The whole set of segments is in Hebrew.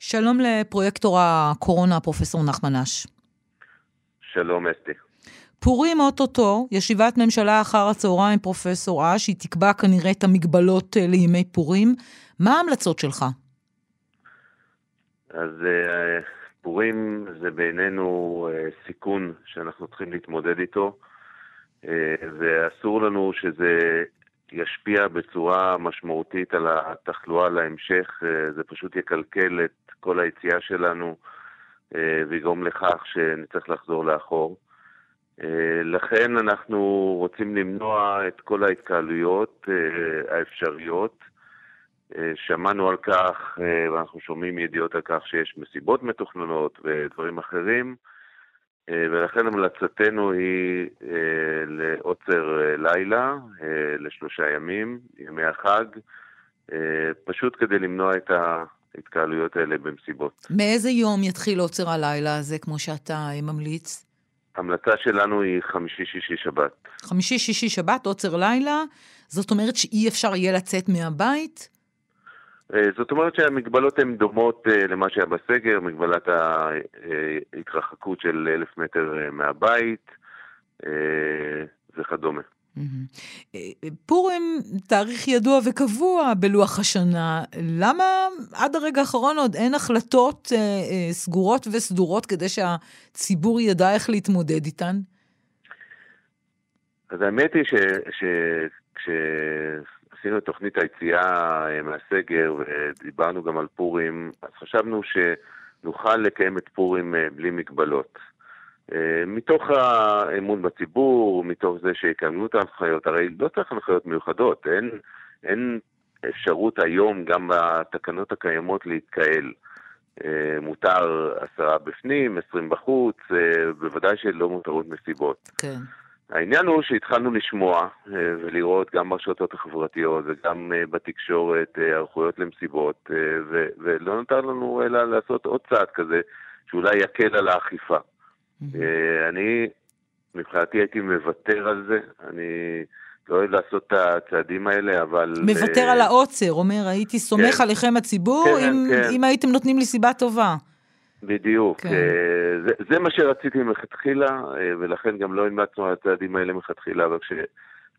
שלום לפרויקטור הקורונה, פרופסור נחמן אש. שלום, אסתי. פורים אוטוטו, ישיבת ממשלה אחר הצהריים, פרופסור אש, היא תקבע כנראה את המגבלות אה, לימי פורים. מה ההמלצות שלך? אז uh, פורים זה בעינינו uh, סיכון שאנחנו צריכים להתמודד איתו, ואסור לנו שזה ישפיע בצורה משמעותית על התחלואה להמשך, uh, זה פשוט יקלקל את כל היציאה שלנו uh, ויגרום לכך שנצטרך לחזור לאחור. אה, לכן אנחנו רוצים למנוע את כל ההתקהלויות אה, האפשריות. אה, שמענו על כך, ואנחנו שומעים ידיעות על כך שיש מסיבות מתוכננות ודברים אחרים, ולכן המלצתנו היא לעוצר לילה, לשלושה ימים, ימי החג, פשוט כדי למנוע את ההתקהלויות האלה במסיבות. מאיזה יום יתחיל עוצר הלילה הזה, כמו שאתה ממליץ? ההמלצה שלנו היא חמישי, שישי, שבת. חמישי, שישי, שבת, עוצר לילה, זאת אומרת שאי אפשר יהיה לצאת מהבית? אה, זאת אומרת שהמגבלות הן דומות אה, למה שהיה בסגר, מגבלת ההתרחקות של אלף מטר אה, מהבית וכדומה. פורים, תאריך ידוע וקבוע בלוח השנה. למה עד הרגע האחרון עוד אין החלטות אה, אה, סגורות וסדורות כדי שהציבור ידע איך להתמודד איתן? אז האמת היא שכשעשינו את תוכנית היציאה אה, מהסגר ודיברנו גם על פורים, אז חשבנו שנוכל לקיים את פורים בלי מגבלות. אה, מתוך האמון בציבור, מתוך זה שיקיימו את ההנחיות, הרי לא צריך הנחיות מיוחדות, אין, אין אפשרות היום גם בתקנות הקיימות להתקהל. אה, מותר עשרה בפנים, עשרים בחוץ, אה, בוודאי שלא מותרות מסיבות. כן. העניין הוא שהתחלנו לשמוע ולראות גם ברשתות החברתיות וגם בתקשורת היערכויות למסיבות, ולא נותר לנו אלא לעשות עוד צעד כזה שאולי יקל על האכיפה. אה, אני, מבחינתי הייתי מוותר על זה, אני לא אוהב לעשות את הצעדים האלה, אבל... מוותר על העוצר, אומר, הייתי סומך כן. עליכם הציבור, כן, אם, כן. אם הייתם נותנים לי סיבה טובה. בדיוק. כן. אה, זה, זה מה שרציתי מלכתחילה, אה, ולכן גם לא המלצנו על הצעדים האלה מלכתחילה, אבל כש...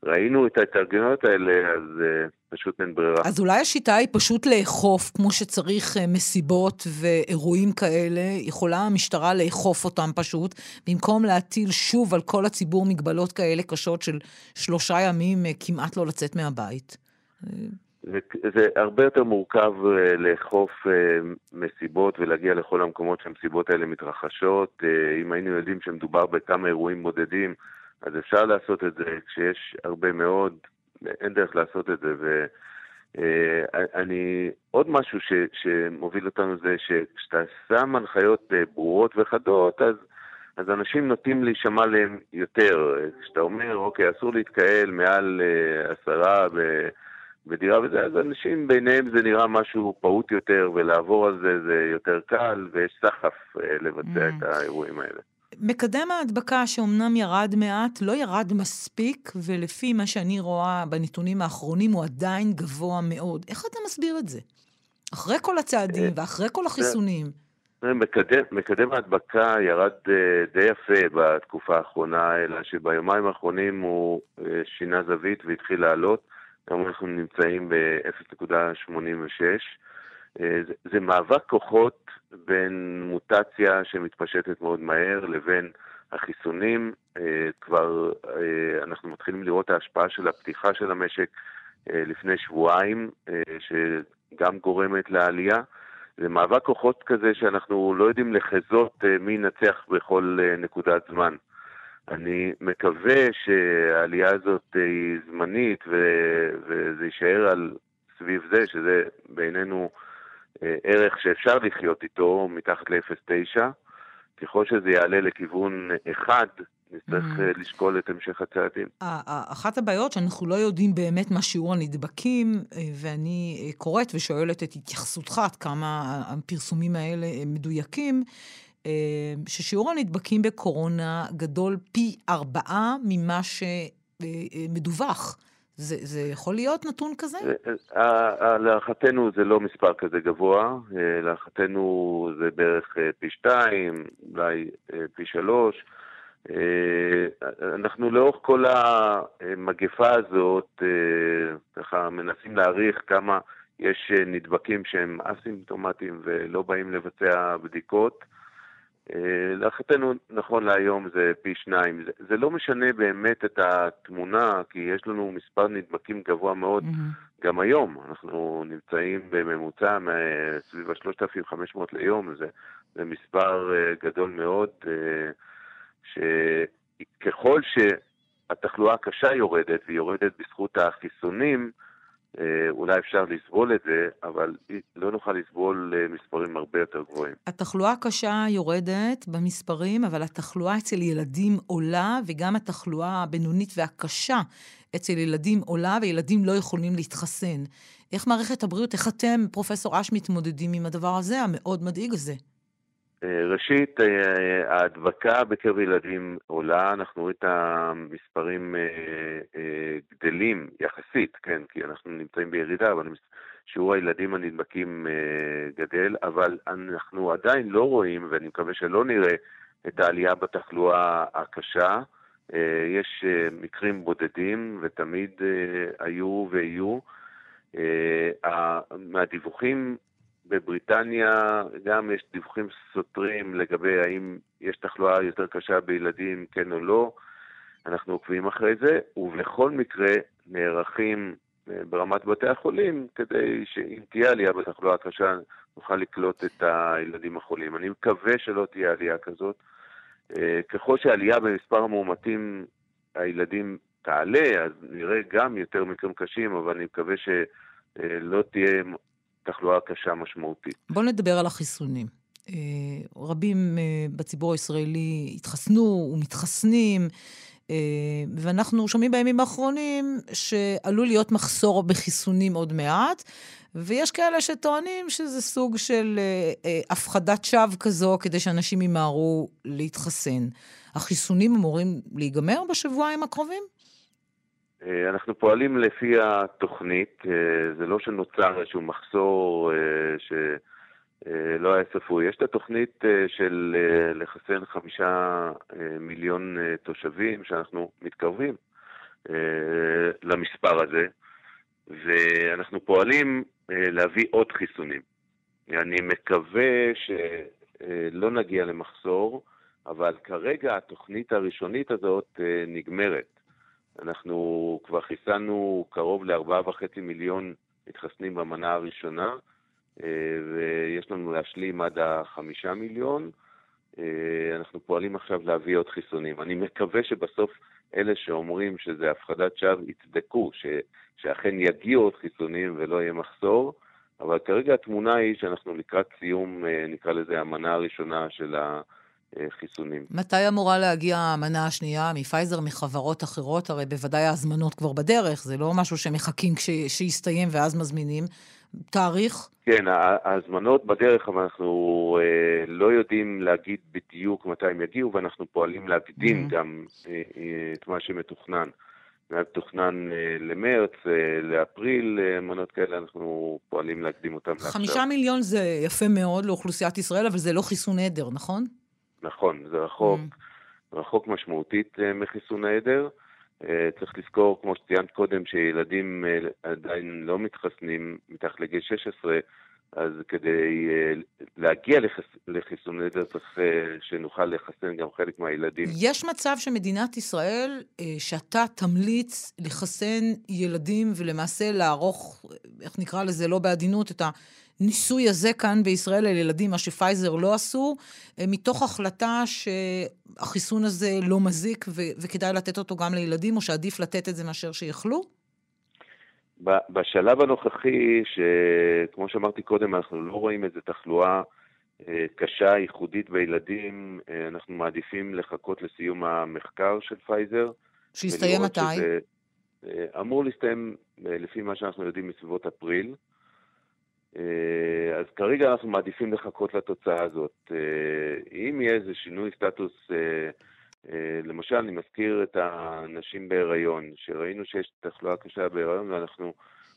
ראינו את ההתארגנויות האלה, אז uh, פשוט אין ברירה. אז אולי השיטה היא פשוט לאכוף כמו שצריך מסיבות ואירועים כאלה, יכולה המשטרה לאכוף אותם פשוט, במקום להטיל שוב על כל הציבור מגבלות כאלה קשות של שלושה ימים כמעט לא לצאת מהבית. זה, זה הרבה יותר מורכב uh, לאכוף uh, מסיבות ולהגיע לכל המקומות שהמסיבות האלה מתרחשות. Uh, אם היינו יודעים שמדובר בכמה אירועים בודדים, אז אפשר לעשות את זה כשיש הרבה מאוד, אין דרך לעשות את זה. ואני, אה, עוד משהו ש, שמוביל אותנו זה שכשאתה שם הנחיות אה, ברורות וחדות, אז, אז אנשים נוטים להישמע להם יותר. כשאתה אומר, אוקיי, אסור להתקהל מעל עשרה ב, בדירה וזה, אז אנשים ביניהם זה נראה משהו פעוט יותר, ולעבור על זה זה יותר קל, ויש סחף uh, לבצע mm. את האירועים האלה. מקדם ההדבקה שאומנם ירד מעט, לא ירד מספיק, ולפי מה שאני רואה בנתונים האחרונים, הוא עדיין גבוה מאוד. איך אתה מסביר את זה? אחרי כל הצעדים אה, ואחרי כל החיסונים. מקדם, מקדם ההדבקה ירד uh, די יפה בתקופה האחרונה, אלא שביומיים האחרונים הוא שינה זווית והתחיל לעלות. היום אנחנו נמצאים ב-0.86. אה, זה, זה מאבק כוחות בין מוטציה שמתפשטת מאוד מהר לבין החיסונים. אה, כבר אה, אנחנו מתחילים לראות את ההשפעה של הפתיחה של המשק לפני שבועיים, שגם גורמת לעלייה. זה מאבק כוחות כזה שאנחנו לא יודעים לחזות מי ינצח בכל נקודת זמן. אני מקווה שהעלייה הזאת היא זמנית וזה יישאר על סביב זה, שזה בעינינו אה, ערך שאפשר לחיות איתו מתחת ל-0.9. ככל שזה יעלה לכיוון אחד, נצטרך mm. אה, לשקול את המשך הצעדים. אחת הבעיות שאנחנו לא יודעים באמת מה שיעור הנדבקים, אה, ואני קוראת ושואלת את התייחסותך עד כמה הפרסומים האלה מדויקים, ששיעור הנדבקים בקורונה גדול פי ארבעה ממה שמדווח. זה, זה יכול להיות נתון כזה? להערכתנו זה לא מספר כזה גבוה, להערכתנו זה בערך פי שתיים, אולי פי שלוש. אנחנו לאורך כל המגפה הזאת, ככה מנסים להעריך כמה יש נדבקים שהם אסימפטומטיים ולא באים לבצע בדיקות. אה, להערכתנו, נכון להיום זה פי שניים. זה, זה לא משנה באמת את התמונה, כי יש לנו מספר נדבקים גבוה מאוד mm-hmm. גם היום. אנחנו נמצאים בממוצע סביב ה-3,500 ליום, זה, זה מספר uh, גדול מאוד, uh, שככל שהתחלואה הקשה יורדת, והיא יורדת בזכות החיסונים, אולי אפשר לסבול את זה, אבל לא נוכל לסבול אה, מספרים הרבה יותר גבוהים. התחלואה הקשה יורדת במספרים, אבל התחלואה אצל ילדים עולה, וגם התחלואה הבינונית והקשה אצל ילדים עולה, וילדים לא יכולים להתחסן. איך מערכת הבריאות, איך אתם, פרופסור אש, מתמודדים עם הדבר הזה, המאוד מדאיג הזה? אה, ראשית, אה, ההדבקה בקרב ילדים עולה, אנחנו רואים את המספרים אה, גדלים יחסית, כן, כי אנחנו נמצאים בירידה, אבל שיעור הילדים הנדבקים גדל, אבל אנחנו עדיין לא רואים, ואני מקווה שלא נראה, את העלייה בתחלואה הקשה. יש מקרים בודדים, ותמיד היו ויהיו. מהדיווחים בבריטניה גם יש דיווחים סותרים לגבי האם יש תחלואה יותר קשה בילדים, כן או לא. אנחנו עוקבים אחרי זה, ובכל מקרה נערכים אה, ברמת בתי החולים כדי שאם תהיה עלייה בתחלואה הקשה, נוכל לקלוט את הילדים החולים. אני מקווה שלא תהיה עלייה כזאת. אה, ככל שהעלייה במספר המאומתים, הילדים תעלה, אז נראה גם יותר מקרים קשים, אבל אני מקווה שלא תהיה תחלואה קשה משמעותית. בואו נדבר על החיסונים. אה, רבים אה, בציבור הישראלי התחסנו ומתחסנים, אה, ואנחנו שומעים בימים האחרונים שעלול להיות מחסור בחיסונים עוד מעט, ויש כאלה שטוענים שזה סוג של הפחדת שווא כזו כדי שאנשים ימהרו להתחסן. החיסונים אמורים להיגמר בשבועיים הקרובים? אה, אנחנו פועלים לפי התוכנית, אה, זה לא שנוצר איזשהו מחסור אה, שלא היה צפוי. יש את התוכנית של לחסן חמישה מיליון תושבים, שאנחנו מתקרבים למספר הזה, ואנחנו פועלים להביא עוד חיסונים. אני מקווה שלא נגיע למחסור, אבל כרגע התוכנית הראשונית הזאת נגמרת. אנחנו כבר חיסנו קרוב ל-4.5 מיליון מתחסנים במנה הראשונה, אה, ויש לנו להשלים עד החמישה מיליון. אה, אנחנו פועלים עכשיו להביא עוד חיסונים. אני מקווה שבסוף אלה שאומרים שזה הפחדת שווא יצדקו, ש, שאכן יגיעו עוד חיסונים ולא יהיה מחסור, אבל כרגע התמונה היא שאנחנו לקראת סיום, אה, נקרא לזה, המנה הראשונה של ה... חיסונים. מתי אמורה להגיע המנה השנייה מפייזר, מחברות אחרות? הרי בוודאי ההזמנות כבר בדרך, זה לא משהו שמחכים כש, שיסתיים ואז מזמינים. תאריך? כן, ההזמנות בדרך, אבל אנחנו אה, לא יודעים להגיד בדיוק מתי הם יגיעו, ואנחנו פועלים להקדים mm-hmm. גם אה, אה, את מה שמתוכנן. היה מתוכנן אה, למרץ, אה, לאפריל, אה, מנות כאלה, אנחנו פועלים להקדים אותם לעכשיו. חמישה מיליון זה יפה מאוד לאוכלוסיית ישראל, אבל זה לא חיסון עדר, נכון? נכון, זה רחוק, mm. רחוק משמעותית uh, מחיסון העדר. Uh, צריך לזכור, כמו שציינת קודם, שילדים uh, עדיין לא מתחסנים מתחת לגיל 16, אז כדי uh, להגיע לחס... לחיסון עדר צריך uh, שנוכל לחסן גם חלק מהילדים. יש מצב שמדינת ישראל, uh, שאתה תמליץ לחסן ילדים ולמעשה לערוך, איך נקרא לזה, לא בעדינות, את. הניסוי הזה כאן בישראל על ילדים, מה שפייזר לא עשו, אה, מתוך החלטה שהחיסון הזה לא מזיק ו- וכדאי לתת אותו גם לילדים, או שעדיף לתת את זה מאשר שיכלו? בשלב הנוכחי, שכמו שאמרתי קודם, אנחנו לא רואים איזו תחלואה אה, קשה, ייחודית בילדים, אה, אנחנו מעדיפים לחכות לסיום המחקר של פייזר. שיסתיים מתי? אמור להסתיים, לפי מה שאנחנו יודעים, מסביבות אפריל. אה, אז כרגע אנחנו מעדיפים לחכות לתוצאה הזאת. אה, אם יהיה איזה שינוי סטטוס אה, למשל, אני מזכיר את הנשים בהיריון, שראינו שיש תחלואה קשה בהיריון ואנחנו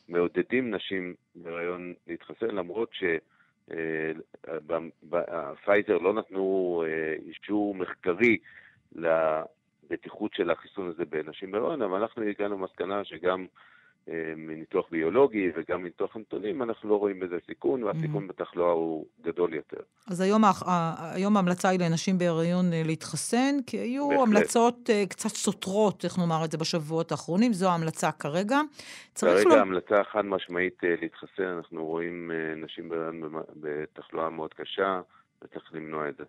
מעודדים נשים בהיריון להתחסן, למרות שפייזר לא נתנו אישור מחקרי לבטיחות של החיסון הזה בנשים בהיריון, אבל אנחנו הגענו למסקנה שגם אה, מניתוח ביולוגי וגם מניתוח הנתונים, אנחנו לא רואים בזה סיכון, והסיכון mm-hmm. בתחלואה הוא גדול יותר. אז היום, היום ההמלצה היא לנשים בהיריון אה, להתחסן, כי היו בהחלט. המלצות אה, קצת סותרות, איך נאמר את זה, בשבועות האחרונים, זו ההמלצה כרגע. כרגע לא... ההמלצה חד משמעית להתחסן, אנחנו רואים נשים בהיריון בתחלואה מאוד קשה, וצריך למנוע את זה.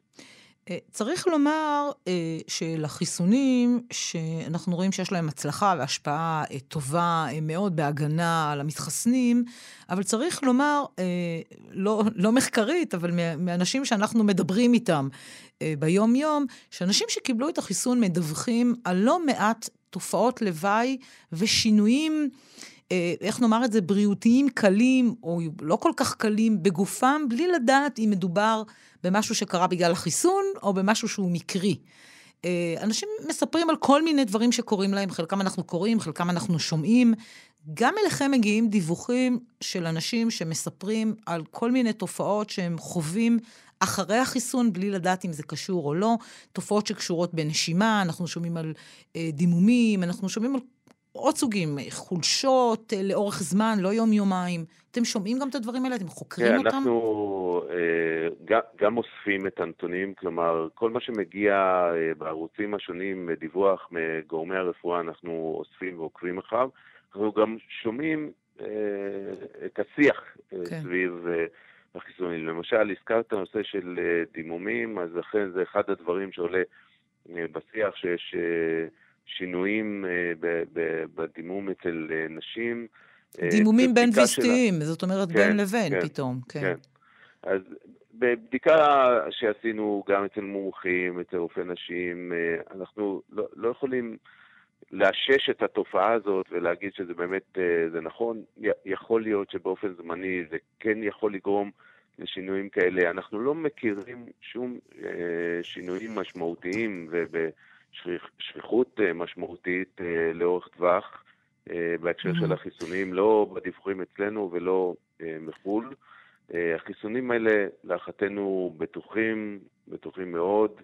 אה, צריך לומר אה, שלחיסונים, שאנחנו רואים שיש להם הצלחה והשפעה אה, טובה מאוד בהגנה על המתחסנים, אבל צריך לומר, לא, לא מחקרית, אבל מאנשים שאנחנו מדברים איתם ביום-יום, שאנשים שקיבלו את החיסון מדווחים על לא מעט תופעות לוואי ושינויים. איך נאמר את זה, בריאותיים קלים, או לא כל כך קלים, בגופם, בלי לדעת אם מדובר במשהו שקרה בגלל החיסון, או במשהו שהוא מקרי. אה, אנשים מספרים על כל מיני דברים שקורים להם, חלקם אנחנו קוראים, חלקם אנחנו שומעים. גם אליכם מגיעים דיווחים של אנשים שמספרים על כל מיני תופעות שהם חווים אחרי החיסון, בלי לדעת אם זה קשור או לא. תופעות שקשורות בנשימה, אנחנו שומעים על אה, דימומים, אנחנו שומעים על עוד סוגים, חולשות אה, לאורך זמן, לא יום-יומיים. אתם שומעים גם את הדברים האלה? אתם חוקרים כן, אותם? כן, אנחנו אה, גם אוספים את הנתונים, כלומר, כל מה שמגיע אה, בערוצים השונים, דיווח מגורמי הרפואה, אנחנו אוספים ועוקבים אחריו. אנחנו גם שומעים את השיח כן. סביב החיסונים. למשל, הזכרת את הנושא של דימומים, אז אכן זה אחד הדברים שעולה בשיח, שיש... שינויים אה, בדימום אצל אה, נשים. אה, דימומים בין ויסטיים, זאת אומרת כן, בין לבין כן, פתאום, כן. כן. אז בבדיקה שעשינו גם אצל מומחים, אצל רופאי נשים, אנחנו לא, לא יכולים לאשש את התופעה הזאת ולהגיד שזה באמת, זה נכון. יכול להיות שבאופן זמני זה כן יכול לגרום לשינויים כאלה. אנחנו לא מכירים שום שינויים משמעותיים וב... שכיחות אה, משמעותית אה, לאורך טווח אה, בהקשר mm-hmm. של החיסונים, לא בדיווחים אצלנו ולא מחו"ל. החיסונים האלה, להערכתנו, בטוחים, בטוחים מאוד,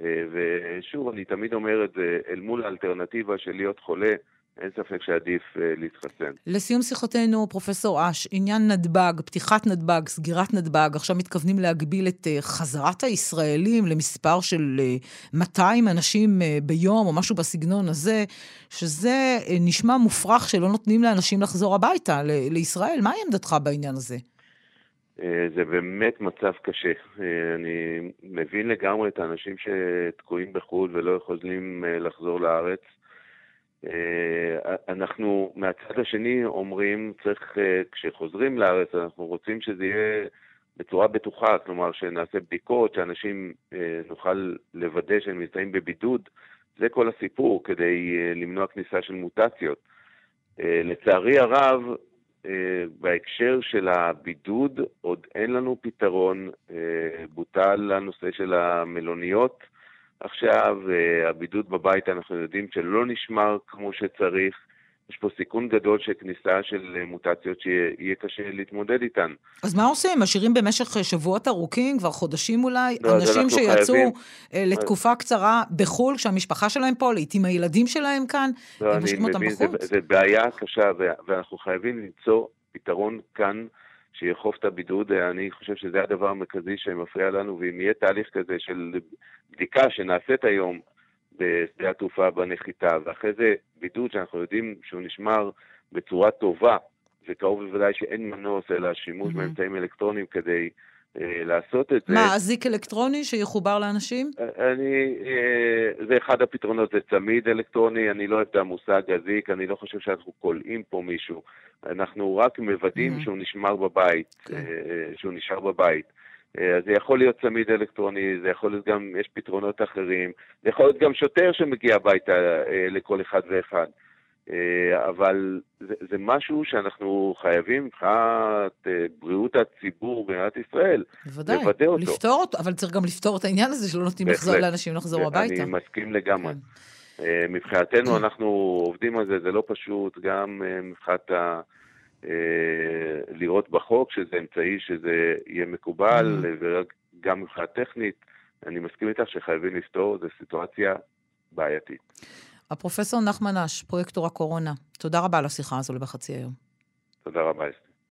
ושוב, אני תמיד אומר את זה, אל מול האלטרנטיבה של להיות חולה, אין ספק שעדיף uh, להתחסן. לסיום שיחותינו, פרופסור אש, עניין נתב"ג, פתיחת נתב"ג, סגירת נתב"ג, עכשיו מתכוונים להגביל את uh, חזרת הישראלים למספר של אה, 200 אנשים uh, ביום, או משהו בסגנון הזה, שזה uh, נשמע מופרך שלא נותנים לאנשים לחזור הביתה ל- לישראל. מהי עמדתך בעניין הזה? זה באמת מצב קשה. אני מבין לגמרי את האנשים שתקועים בחו"ל ולא יכולים לחזור לארץ. אה, אנחנו מהצד השני אומרים, צריך, אה, כשחוזרים לארץ, אנחנו רוצים שזה יהיה בצורה בטוחה, כלומר שנעשה בדיקות, שאנשים אה, נוכל לוודא שהם נמצאים בבידוד. זה כל הסיפור, כדי למנוע כניסה של מוטציות. לצערי הרב, בהקשר של הבידוד, עוד אין לנו פתרון. בוטל הנושא של המלוניות. עכשיו, אה, הבידוד בבית, אנחנו יודעים שלא נשמר כמו שצריך. יש פה סיכון גדול של כניסה של אה, מוטציות שיהיה קשה להתמודד איתן. אז מה עושים? משאירים במשך אה, שבועות ארוכים, כבר חודשים אולי, לא, אנשים שיצאו חייבים... לתקופה קצרה בחו"ל, כשהמשפחה שלהם פה, לעיתים הילדים שלהם כאן, לא, אני מבין, זה, זה בעיה קשה, ואנחנו חייבים למצוא פתרון כאן. שיאכוף את הבידוד, אני חושב שזה הדבר המרכזי שמפריע לנו, ואם יהיה תהליך כזה של בדיקה שנעשית היום בשדה התעופה בנחיתה, ואחרי זה בידוד שאנחנו יודעים שהוא נשמר בצורה טובה, וקרוב לוודאי שאין מנוס אלא שימוש mm-hmm. באמצעים אלקטרוניים כדי אה, לעשות את זה. מה, אזיק אלקטרוני שיחובר לאנשים? אה, אני, אה, זה אחד הפתרונות, זה צמיד אלקטרוני, אני לא אוהב את המושג אזיק, אני לא חושב שאנחנו כולאים פה מישהו. אנחנו רק מוודאים mm-hmm. שהוא נשמר בבית, okay. כן. שהוא נשאר בבית. אז זה יכול להיות צמיד אלקטרוני, זה יכול להיות גם, יש פתרונות אחרים, זה יכול להיות גם שוטר שמגיע הביתה לכל אחד ואחד. אה, אבל זה, זה משהו שאנחנו חייבים מבחינת אה, בריאות הציבור במדינת ישראל, בוודאי, לוודא אותו. לפתור אותו, אבל צריך גם לפתור את העניין הזה שלא נותנים לחזור לאנשים לחזור הביתה. אני מסכים לגמרי. כן. מבחינתנו אנחנו עובדים על זה, זה לא פשוט, גם מבחינת ה... לראות בחוק שזה אמצעי שזה יהיה מקובל, mm-hmm. וגם מבחינה טכנית, אני מסכים איתך שחייבים לפתור, זו סיטואציה בעייתית. הפרופסור נחמן אש, פרויקטור הקורונה, תודה רבה על השיחה הזו לבחצי היום. תודה רבה, אסתי.